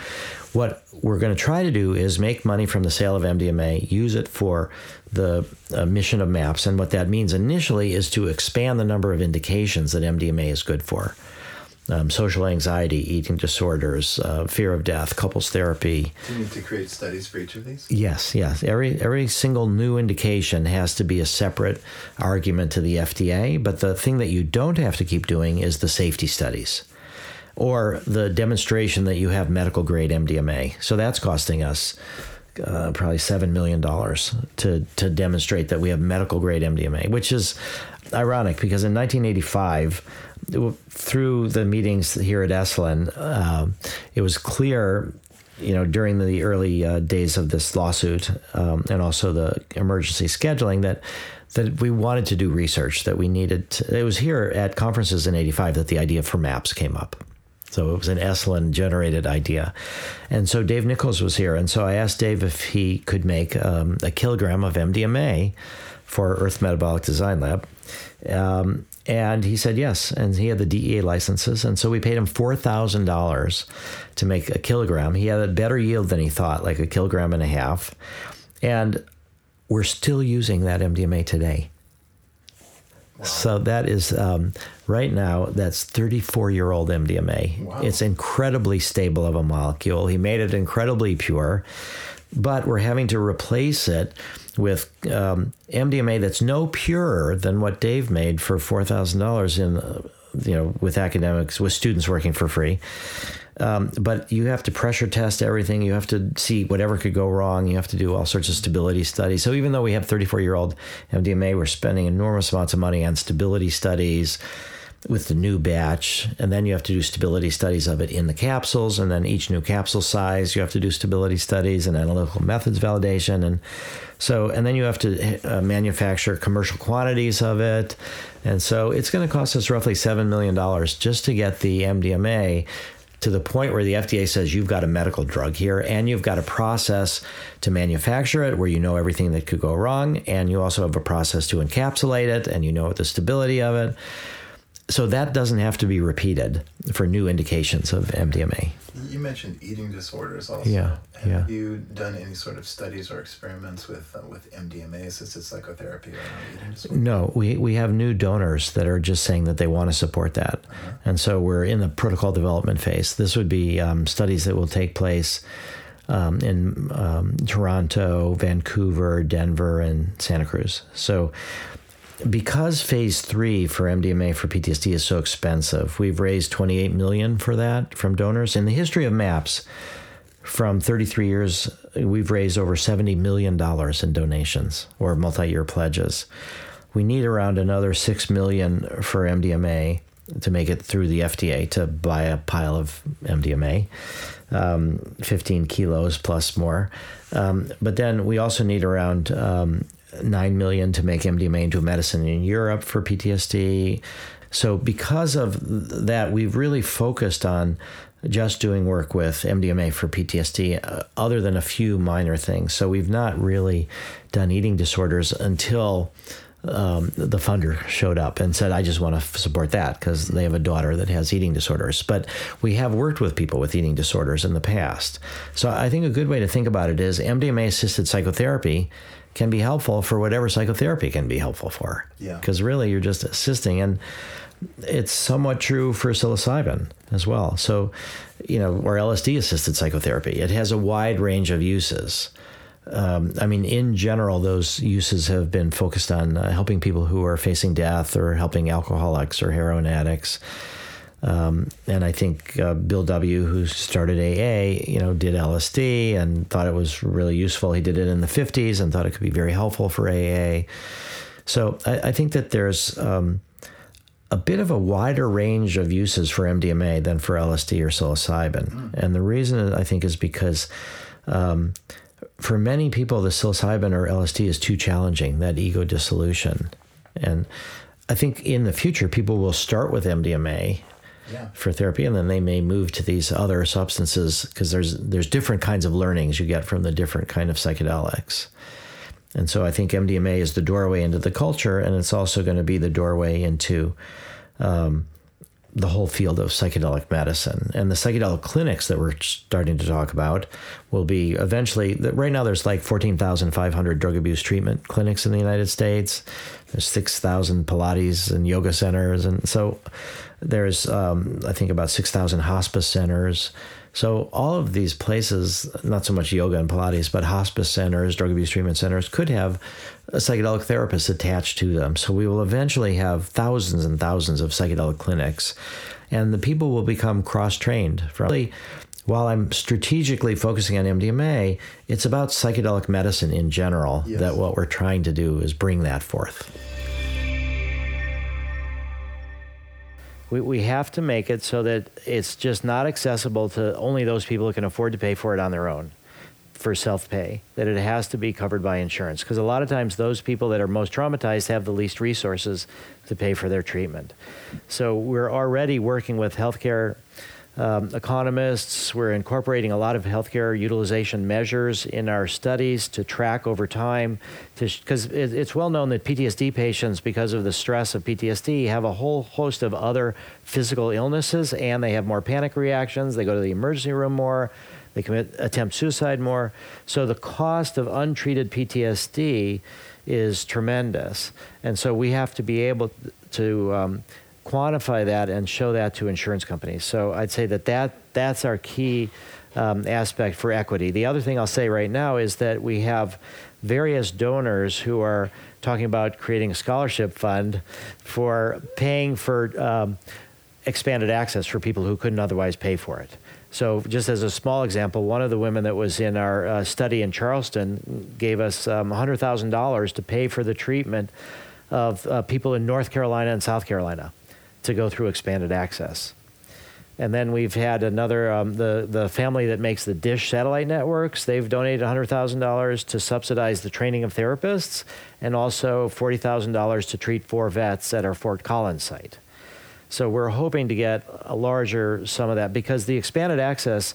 what we're going to try to do is make money from the sale of MDMA, use it for the uh, mission of MAPS. And what that means initially is to expand the number of indications that MDMA is good for um, social anxiety, eating disorders, uh, fear of death, couples therapy.
Do you need to create studies for each of these?
Yes, yes. Every every single new indication has to be a separate argument to the FDA. But the thing that you don't have to keep doing is the safety studies. Or the demonstration that you have medical grade MDMA. So that's costing us uh, probably seven million dollars to to demonstrate that we have medical grade MDMA, which is ironic because in 1985 through the meetings here at Esalen, uh, it was clear, you know, during the early uh, days of this lawsuit um, and also the emergency scheduling that that we wanted to do research. That we needed. To, it was here at conferences in '85 that the idea for MAPS came up. So it was an Esalen generated idea. And so Dave Nichols was here. And so I asked Dave if he could make um, a kilogram of MDMA for Earth Metabolic Design Lab. Um, and he said yes. And he had the DEA licenses. And so we paid him $4,000 to make a kilogram. He had a better yield than he thought, like a kilogram and a half. And we're still using that MDMA today. Wow. So that is um, right now. That's 34 year old MDMA. Wow. It's incredibly stable of a molecule. He made it incredibly pure, but we're having to replace it with um, MDMA that's no purer than what Dave made for four thousand dollars in, uh, you know, with academics with students working for free. Um, but you have to pressure test everything. You have to see whatever could go wrong. You have to do all sorts of stability studies. So even though we have 34 year old MDMA, we're spending enormous amounts of money on stability studies with the new batch, and then you have to do stability studies of it in the capsules, and then each new capsule size, you have to do stability studies and analytical methods validation, and so and then you have to uh, manufacture commercial quantities of it, and so it's going to cost us roughly seven million dollars just to get the MDMA to the point where the FDA says you've got a medical drug here and you've got a process to manufacture it where you know everything that could go wrong and you also have a process to encapsulate it and you know the stability of it so that doesn't have to be repeated for new indications of MDMA.
You mentioned eating disorders also.
Yeah,
have
yeah.
you done any sort of studies or experiments with uh, with MDMA assisted psychotherapy around eating disorders?
No, we we have new donors that are just saying that they want to support that, uh-huh. and so we're in the protocol development phase. This would be um, studies that will take place. Um, in um, Toronto, Vancouver, Denver, and Santa Cruz. So because phase three for MDMA for PTSD is so expensive, we've raised 28 million for that from donors. In the history of MAPS, from 33 years, we've raised over 70 million dollars in donations or multi-year pledges. We need around another six million for MDMA to make it through the FDA to buy a pile of MDMA, um, 15 kilos plus more. Um, but then we also need around um, 9 million to make MDMA into a medicine in Europe for PTSD. So because of that, we've really focused on just doing work with MDMA for PTSD, uh, other than a few minor things. So we've not really done eating disorders until um, the funder showed up and said, I just want to support that because they have a daughter that has eating disorders. But we have worked with people with eating disorders in the past. So I think a good way to think about it is MDMA assisted psychotherapy can be helpful for whatever psychotherapy can be helpful for.
Yeah.
Because really, you're just assisting. And it's somewhat true for psilocybin as well. So, you know, or LSD assisted psychotherapy, it has a wide range of uses. um, I mean, in general, those uses have been focused on uh, helping people who are facing death or helping alcoholics or heroin addicts. Um, and I think uh, Bill W., who started AA, you know, did LSD and thought it was really useful. He did it in the 50s and thought it could be very helpful for AA. So I, I think that there's um, a bit of a wider range of uses for MDMA than for LSD or psilocybin. Mm. And the reason I think is because um, for many people, the psilocybin or LSD is too challenging, that ego dissolution. And I think in the future, people will start with MDMA yeah. for therapy, and then they may move to these other substances because there's there's different kinds of learnings you get from the different kind of psychedelics. And so I think MDMA is the doorway into the culture, and it's also going to be the doorway into um, the whole field of psychedelic medicine. And the psychedelic clinics that we're starting to talk about will be eventually, right now, there's like 14,500 drug abuse treatment clinics in the United States. There's 6,000 Pilates and yoga centers. And so there's, um, I think, about 6,000 hospice centers. So all of these places, not so much yoga and Pilates, but hospice centers, drug abuse treatment centers, could have a psychedelic therapist attached to them. So we will eventually have thousands and thousands of psychedelic clinics, and the people will become cross-trained. From while I'm strategically focusing on MDMA, it's about psychedelic medicine in general. Yes. That what we're trying to do is bring that forth. We, we have to make it so that it's just not accessible to only those people who can afford to pay for it on their own for self pay, that it has to be covered by insurance. Because a lot of times, those people that are most traumatized have the least resources to pay for their treatment. So, we're already working with healthcare um, economists. We're incorporating a lot of healthcare utilization measures in our studies to track over time. Because it, it's well known that PTSD patients, because of the stress of PTSD, have a whole host of other physical illnesses and they have more panic reactions. They go to the emergency room more. They commit attempt suicide more. So the cost of untreated PTSD is tremendous. And so we have to be able to um, quantify that and show that to insurance companies. So I'd say that, that that's our key um, aspect for equity. The other thing I'll say right now is that we have various donors who are talking about creating a scholarship fund for paying for um, expanded access for people who couldn't otherwise pay for it. So, just as a small example, one of the women that was in our uh, study in Charleston gave us um, $100,000 to pay for the treatment of uh, people in North Carolina and South Carolina to go through expanded access. And then we've had another, um, the, the family that makes the Dish satellite networks, they've donated $100,000 to subsidize the training of therapists and also $40,000 to treat four vets at our Fort Collins site. So we're hoping to get a larger sum of that because the expanded access,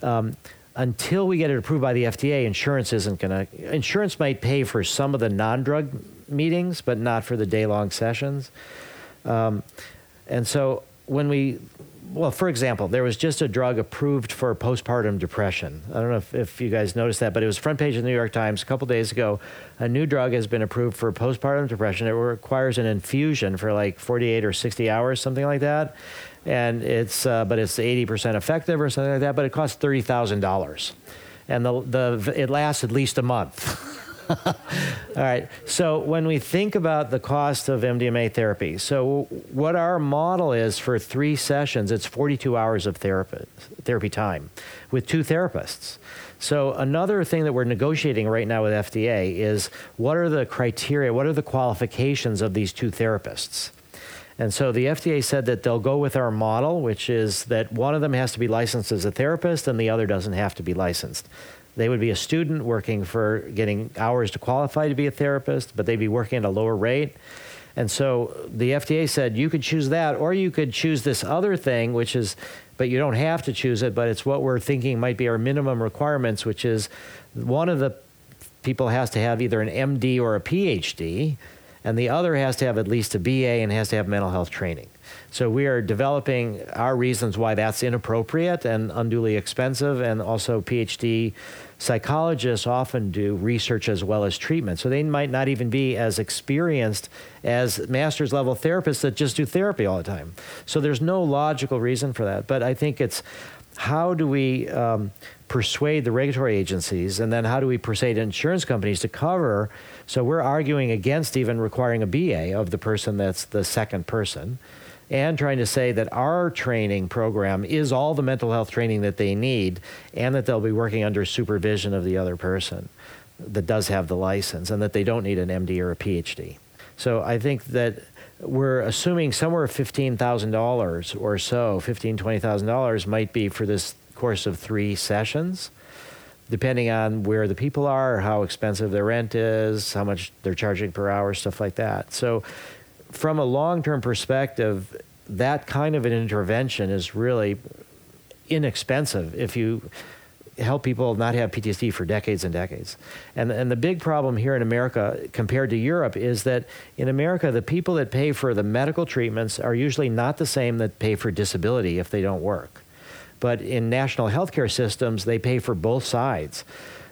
um, until we get it approved by the FDA, insurance isn't going to. Insurance might pay for some of the non-drug meetings, but not for the day-long sessions. Um, and so when we well, for example, there was just a drug approved for postpartum depression. I don't know if, if you guys noticed that, but it was front page of the New York Times a couple days ago. A new drug has been approved for postpartum depression. It requires an infusion for like 48 or 60 hours, something like that. And it's, uh, but it's 80% effective or something like that, but it costs $30,000. And the, the, it lasts at least a month. (laughs) (laughs) All right. So when we think about the cost of MDMA therapy, so what our model is for three sessions, it's 42 hours of therapy, therapy time with two therapists. So another thing that we're negotiating right now with FDA is what are the criteria, what are the qualifications of these two therapists? And so the FDA said that they'll go with our model, which is that one of them has to be licensed as a therapist and the other doesn't have to be licensed. They would be a student working for getting hours to qualify to be a therapist, but they'd be working at a lower rate. And so the FDA said you could choose that, or you could choose this other thing, which is, but you don't have to choose it, but it's what we're thinking might be our minimum requirements, which is one of the people has to have either an MD or a PhD, and the other has to have at least a BA and has to have mental health training. So we are developing our reasons why that's inappropriate and unduly expensive, and also PhD psychologists often do research as well as treatment. So they might not even be as experienced as master's level therapists that just do therapy all the time. So there's no logical reason for that. But I think it's how do we um, persuade the regulatory agencies and then how do we persuade insurance companies to cover? So we're arguing against even requiring a BA of the person that's the second person and trying to say that our training program is all the mental health training that they need and that they'll be working under supervision of the other person that does have the license and that they don't need an MD or a PhD. So I think that we're assuming somewhere $15,000 or so, $15,000, $20,000 might be for this course of three sessions, depending on where the people are, how expensive their rent is, how much they're charging per hour, stuff like that. So from a long term perspective, that kind of an intervention is really inexpensive if you help people not have PTSD for decades and decades. And, and the big problem here in America compared to Europe is that in America, the people that pay for the medical treatments are usually not the same that pay for disability if they don't work. But in national healthcare systems, they pay for both sides.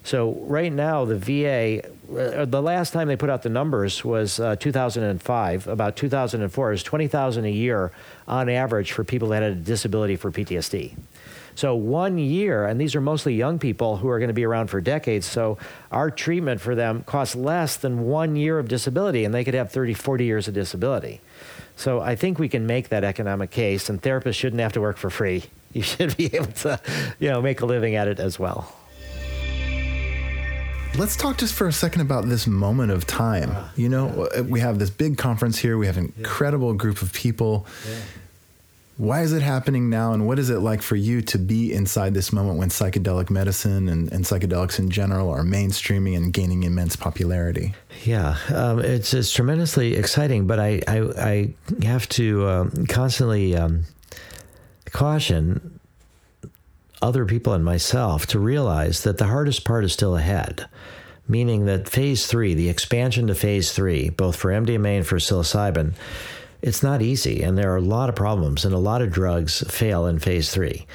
So right now, the VA, uh, the last time they put out the numbers was uh, 2005. About 2004 is 20,000 a year on average for people that had a disability for PTSD. So one year, and these are mostly young people who are going to be around for decades. So our treatment for them costs less than one year of disability, and they could have 30, 40 years of disability. So I think we can make that economic case, and therapists shouldn't have to work for free. You (laughs) should be able to, you know, make a living at it as well.
Let's talk just for a second about this moment of time. You know, we have this big conference here. We have an incredible group of people. Why is it happening now? And what is it like for you to be inside this moment when psychedelic medicine and, and psychedelics in general are mainstreaming and gaining immense popularity?
Yeah, um, it's, it's tremendously exciting, but I, I, I have to um, constantly um, caution other people and myself to realize that the hardest part is still ahead. Meaning that phase three, the expansion to phase three, both for MDMA and for psilocybin, it's not easy. And there are a lot of problems, and a lot of drugs fail in phase three.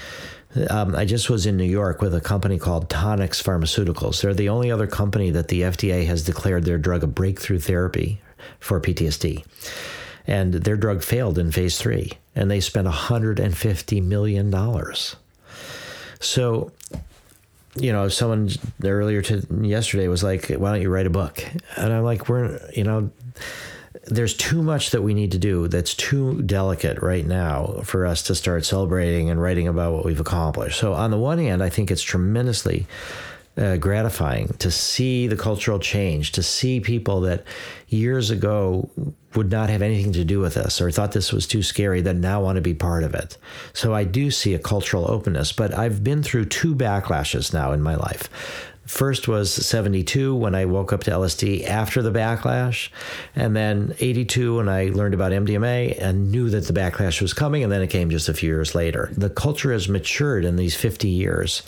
Um, I just was in New York with a company called Tonix Pharmaceuticals. They're the only other company that the FDA has declared their drug a breakthrough therapy for PTSD. And their drug failed in phase three, and they spent $150 million. So, you know, someone earlier to yesterday was like, "Why don't you write a book?" And I'm like, "We're, you know." There's too much that we need to do that's too delicate right now for us to start celebrating and writing about what we've accomplished. So, on the one hand, I think it's tremendously uh, gratifying to see the cultural change, to see people that years ago would not have anything to do with this or thought this was too scary that now want to be part of it. So I do see a cultural openness, but I've been through two backlashes now in my life. First was 72 when I woke up to LSD after the backlash, and then 82 when I learned about MDMA and knew that the backlash was coming, and then it came just a few years later. The culture has matured in these 50 years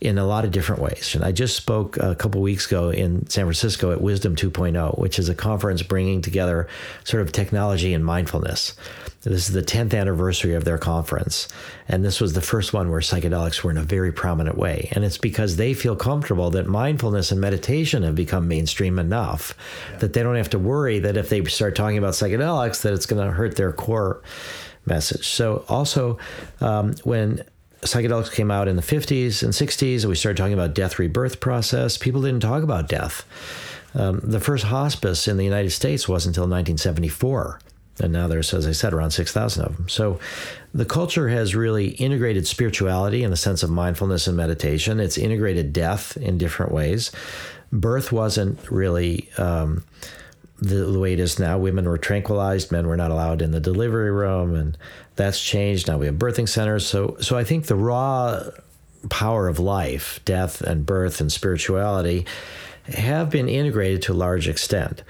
in a lot of different ways. And I just spoke a couple weeks ago in San Francisco at Wisdom 2.0, which is a conference bringing together sort of technology and mindfulness. This is the 10th anniversary of their conference. And this was the first one where psychedelics were in a very prominent way. And it's because they feel comfortable that mindfulness and meditation have become mainstream enough yeah. that they don't have to worry that if they start talking about psychedelics, that it's going to hurt their core message. So also, um, when psychedelics came out in the 50s and 60s, and we started talking about death rebirth process. People didn't talk about death. Um, the first hospice in the United States wasn't until 1974. And now there's, as I said, around 6,000 of them. So the culture has really integrated spirituality in the sense of mindfulness and meditation. It's integrated death in different ways. Birth wasn't really um, the, the, way it is now. Women were tranquilized, men were not allowed in the delivery room, and that's changed. Now we have birthing centers. So, so I think the raw power of life, death and birth and spirituality have been integrated to a large extent.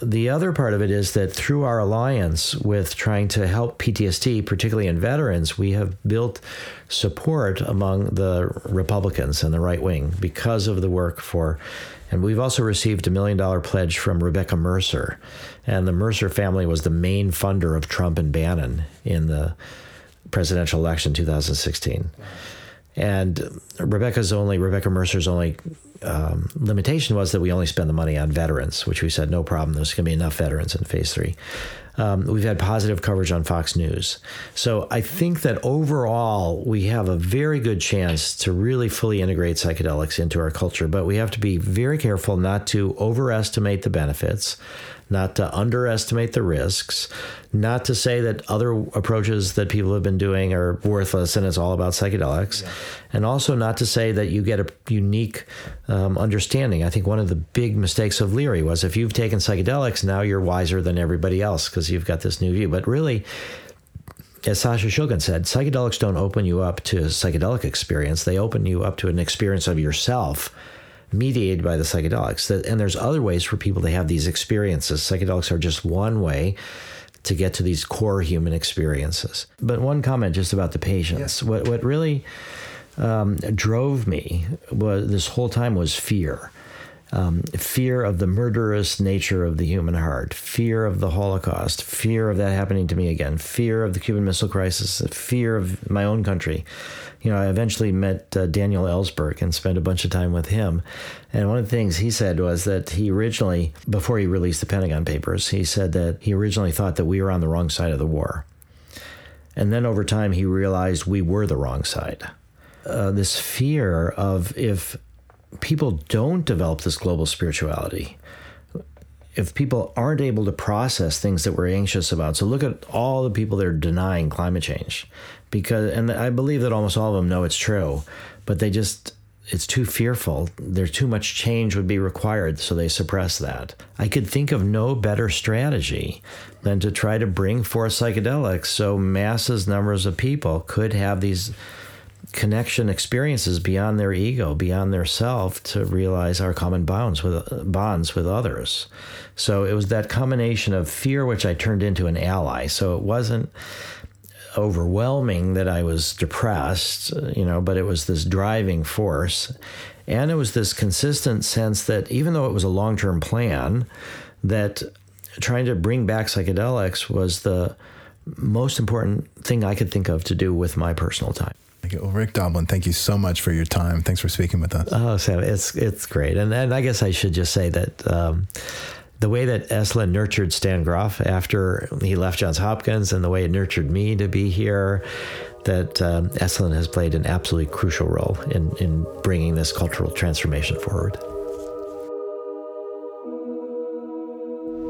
The other part of it is that through our alliance with trying to help PTSD, particularly in veterans, we have built support among the Republicans and the right wing because of the work for and we've also received a million dollar pledge from Rebecca Mercer. And the Mercer family was the main funder of Trump and Bannon in the presidential election 2016. And Rebecca's only, Rebecca Mercer's only um, limitation was that we only spend the money on veterans, which we said no problem. There's going to be enough veterans in phase three. Um, we've had positive coverage on Fox News. So I think that overall, we have a very good chance to really fully integrate psychedelics into our culture, but we have to be very careful not to overestimate the benefits not to underestimate the risks, not to say that other approaches that people have been doing are worthless and it's all about psychedelics, yeah. and also not to say that you get a unique um, understanding. I think one of the big mistakes of Leary was if you've taken psychedelics, now you're wiser than everybody else because you've got this new view. But really, as Sasha Shulgin said, psychedelics don't open you up to a psychedelic experience. They open you up to an experience of yourself mediated by the psychedelics. And there's other ways for people to have these experiences. Psychedelics are just one way to get to these core human experiences. But one comment just about the patients. What what really um, drove me was this whole time was fear um, fear of the murderous nature of the human heart, fear of the Holocaust, fear of that happening to me again, fear of the Cuban Missile Crisis, fear of my own country. You know, I eventually met uh, Daniel Ellsberg and spent a bunch of time with him. And one of the things he said was that he originally, before he released the Pentagon Papers, he said that he originally thought that we were on the wrong side of the war. And then over time, he realized we were the wrong side. Uh, this fear of if people don't develop this global spirituality, if people aren't able to process things that we're anxious about, so look at all the people that are denying climate change, because and I believe that almost all of them know it's true, but they just it's too fearful. There's too much change would be required, so they suppress that. I could think of no better strategy than to try to bring forth psychedelics so masses, numbers of people could have these connection experiences beyond their ego, beyond their self, to realize our common bonds with bonds with others. So it was that combination of fear, which I turned into an ally. So it wasn't overwhelming that I was depressed, you know, but it was this driving force. And it was this consistent sense that even though it was a long term plan, that trying to bring back psychedelics was the most important thing I could think of to do with my personal time.
Well, Rick Doblin, thank you so much for your time. Thanks for speaking with us.
Oh, Sam, it's it's great, and and I guess I should just say that. Um, the way that Esalen nurtured Stan Grof after he left Johns Hopkins and the way it nurtured me to be here, that um, Esalen has played an absolutely crucial role in, in bringing this cultural transformation forward.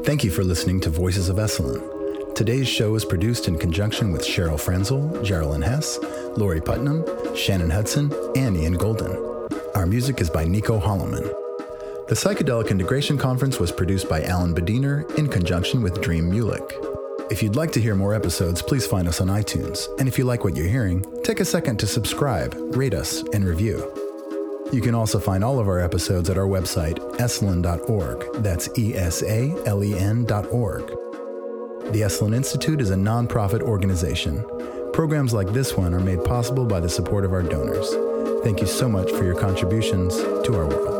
Thank you for listening to Voices of Esalen. Today's show is produced in conjunction with Cheryl Frenzel, Geraldine Hess, Lori Putnam, Shannon Hudson, and Ian Golden. Our music is by Nico Holloman. The Psychedelic Integration Conference was produced by Alan Bediner in conjunction with Dream Mulick. If you'd like to hear more episodes, please find us on iTunes. And if you like what you're hearing, take a second to subscribe, rate us, and review. You can also find all of our episodes at our website, esalen.org. That's E S A L E N.org. The Esalen Institute is a nonprofit organization. Programs like this one are made possible by the support of our donors. Thank you so much for your contributions to our world.